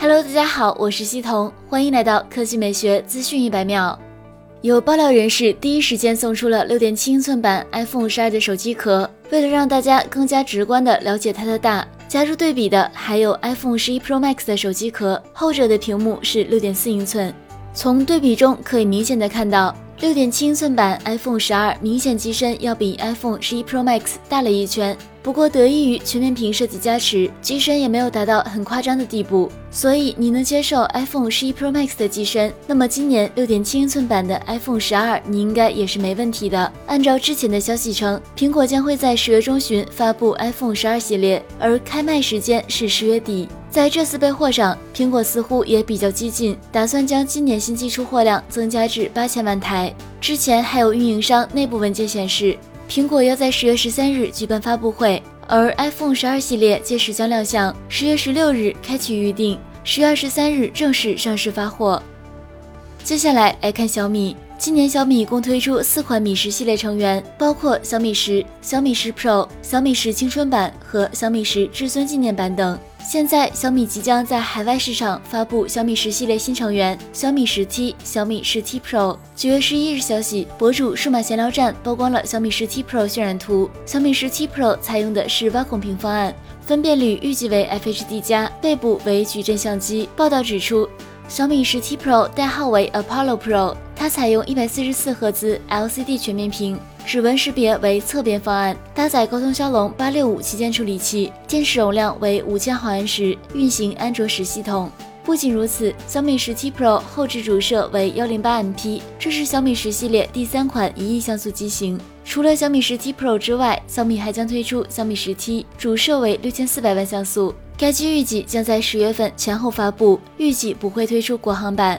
Hello，大家好，我是西彤，欢迎来到科技美学资讯一百秒。有爆料人士第一时间送出了六点七英寸版 iPhone 十二的手机壳，为了让大家更加直观的了解它的大，加入对比的还有 iPhone 十一 Pro Max 的手机壳，后者的屏幕是六点四英寸。从对比中可以明显的看到，六点七英寸版 iPhone 十二明显机身要比 iPhone 十一 Pro Max 大了一圈。不过得益于全面屏设计加持，机身也没有达到很夸张的地步，所以你能接受 iPhone 十一 Pro Max 的机身，那么今年六点七英寸版的 iPhone 十二你应该也是没问题的。按照之前的消息称，苹果将会在十月中旬发布 iPhone 十二系列，而开卖时间是十月底。在这次备货上，苹果似乎也比较激进，打算将今年新机出货量增加至八千万台。之前还有运营商内部文件显示。苹果要在十月十三日举办发布会，而 iPhone 十二系列届时将亮相。十月十六日开启预定，十月二十三日正式上市发货。接下来来看小米，今年小米共推出四款米十系列成员，包括小米十、小米十 Pro、小米十青春版和小米十至尊纪念版等。现在小米即将在海外市场发布小米十系列新成员小米十 T、小米十 T Pro。九月十一日消息，博主数码闲聊站曝光了小米十 T Pro 渲染图。小米十 T Pro 采用的是挖孔屏方案，分辨率预计为 FHD 加，背部为矩阵相机。报道指出，小米十 T Pro 代号为 Apollo Pro，它采用一百四十四赫兹 LCD 全面屏。指纹识别为侧边方案，搭载高通骁龙八六五旗舰处理器，电池容量为五千毫安时，运行安卓十系统。不仅如此，小米十七 Pro 后置主摄为幺零八 MP，这是小米十系列第三款一亿像素机型。除了小米十七 Pro 之外，小米还将推出小米十七主摄为六千四百万像素。该机预计将在十月份前后发布，预计不会推出国行版。